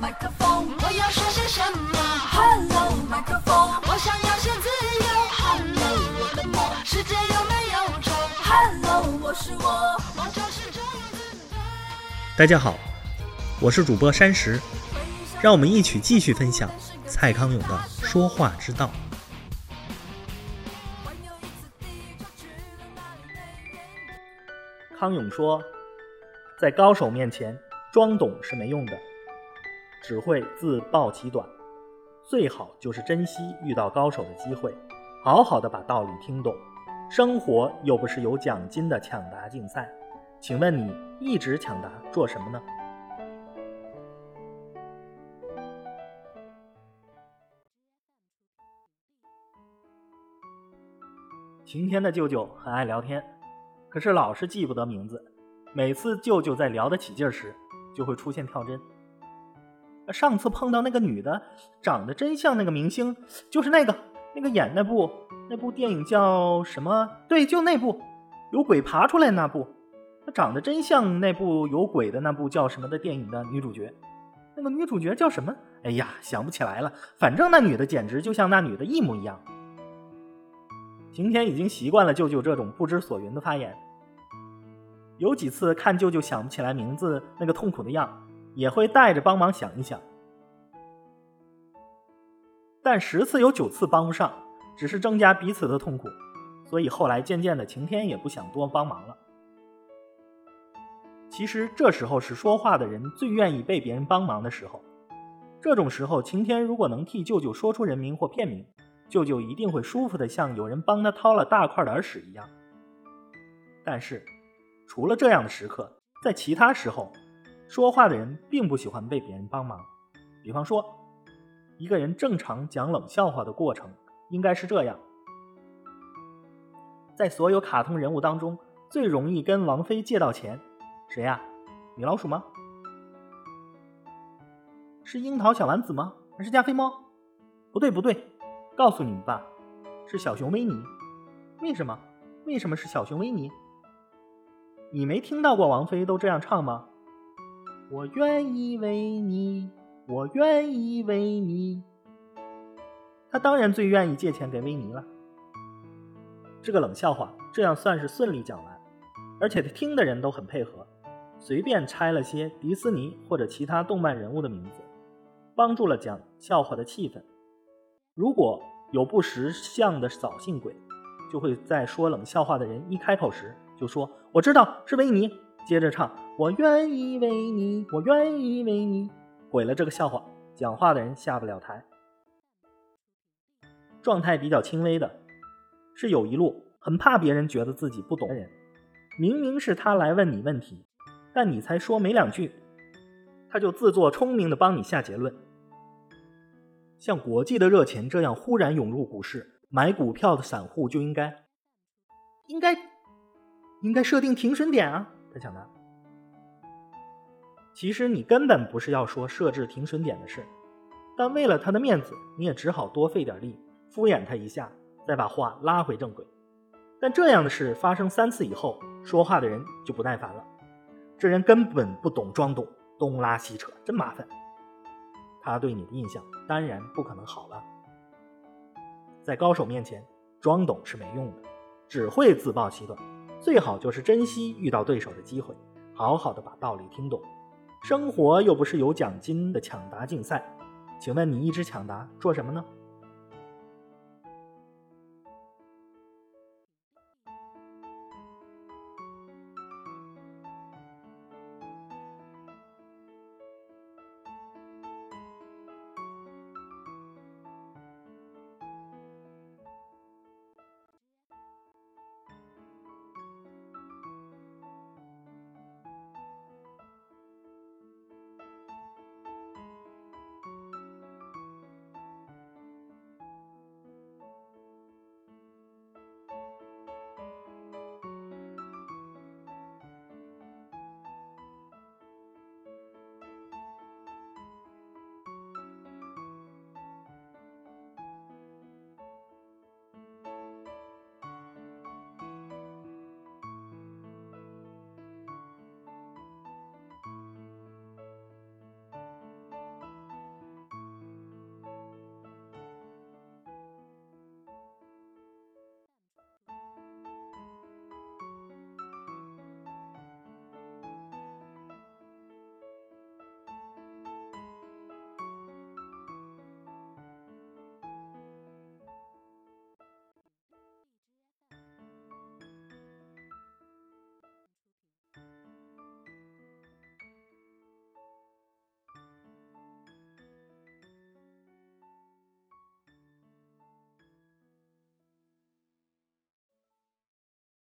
麦克风，我要说些什么？Hello，麦克风，我想要些自由。Hello，我的梦，世界有没有虫？Hello，我是我，我就是这样子。大家好，我是主播山石，让我们一起继续分享蔡康永的说话之道。康永说，在高手面前装懂是没用的，只会自暴其短。最好就是珍惜遇到高手的机会，好好的把道理听懂。生活又不是有奖金的抢答竞赛，请问你一直抢答做什么呢？晴天的舅舅很爱聊天，可是老是记不得名字。每次舅舅在聊得起劲时，就会出现跳针。上次碰到那个女的，长得真像那个明星，就是那个那个演那部那部电影叫什么？对，就那部有鬼爬出来那部。她长得真像那部有鬼的那部叫什么的电影的女主角。那个女主角叫什么？哎呀，想不起来了。反正那女的简直就像那女的一模一样。晴天已经习惯了舅舅这种不知所云的发言。有几次看舅舅想不起来名字那个痛苦的样，也会带着帮忙想一想。但十次有九次帮不上，只是增加彼此的痛苦，所以后来渐渐的晴天也不想多帮忙了。其实这时候是说话的人最愿意被别人帮忙的时候，这种时候晴天如果能替舅舅说出人名或片名，舅舅一定会舒服的像有人帮他掏了大块的耳屎一样。但是。除了这样的时刻，在其他时候，说话的人并不喜欢被别人帮忙。比方说，一个人正常讲冷笑话的过程应该是这样：在所有卡通人物当中，最容易跟王菲借到钱，谁呀？米老鼠吗？是樱桃小丸子吗？还是加菲猫？不对，不对，告诉你们吧，是小熊维尼。为什么？为什么是小熊维尼？你没听到过王菲都这样唱吗？我愿意为你，我愿意为你。他当然最愿意借钱给维尼了。这个冷笑话这样算是顺利讲完，而且听的人都很配合，随便拆了些迪士尼或者其他动漫人物的名字，帮助了讲笑话的气氛。如果有不识相的扫兴鬼，就会在说冷笑话的人一开口时。就说我知道是维尼，接着唱我愿意为你，我愿意为你，毁了这个笑话。讲话的人下不了台。状态比较轻微的，是有一路很怕别人觉得自己不懂的人。明明是他来问你问题，但你才说没两句，他就自作聪明的帮你下结论。像国际的热钱这样忽然涌入股市，买股票的散户就应该，应该。应该设定停损点啊！他抢答。其实你根本不是要说设置停损点的事，但为了他的面子，你也只好多费点力敷衍他一下，再把话拉回正轨。但这样的事发生三次以后，说话的人就不耐烦了。这人根本不懂装懂，东拉西扯，真麻烦。他对你的印象当然不可能好了。在高手面前装懂是没用的，只会自暴其短。最好就是珍惜遇到对手的机会，好好的把道理听懂。生活又不是有奖金的抢答竞赛，请问你一直抢答做什么呢？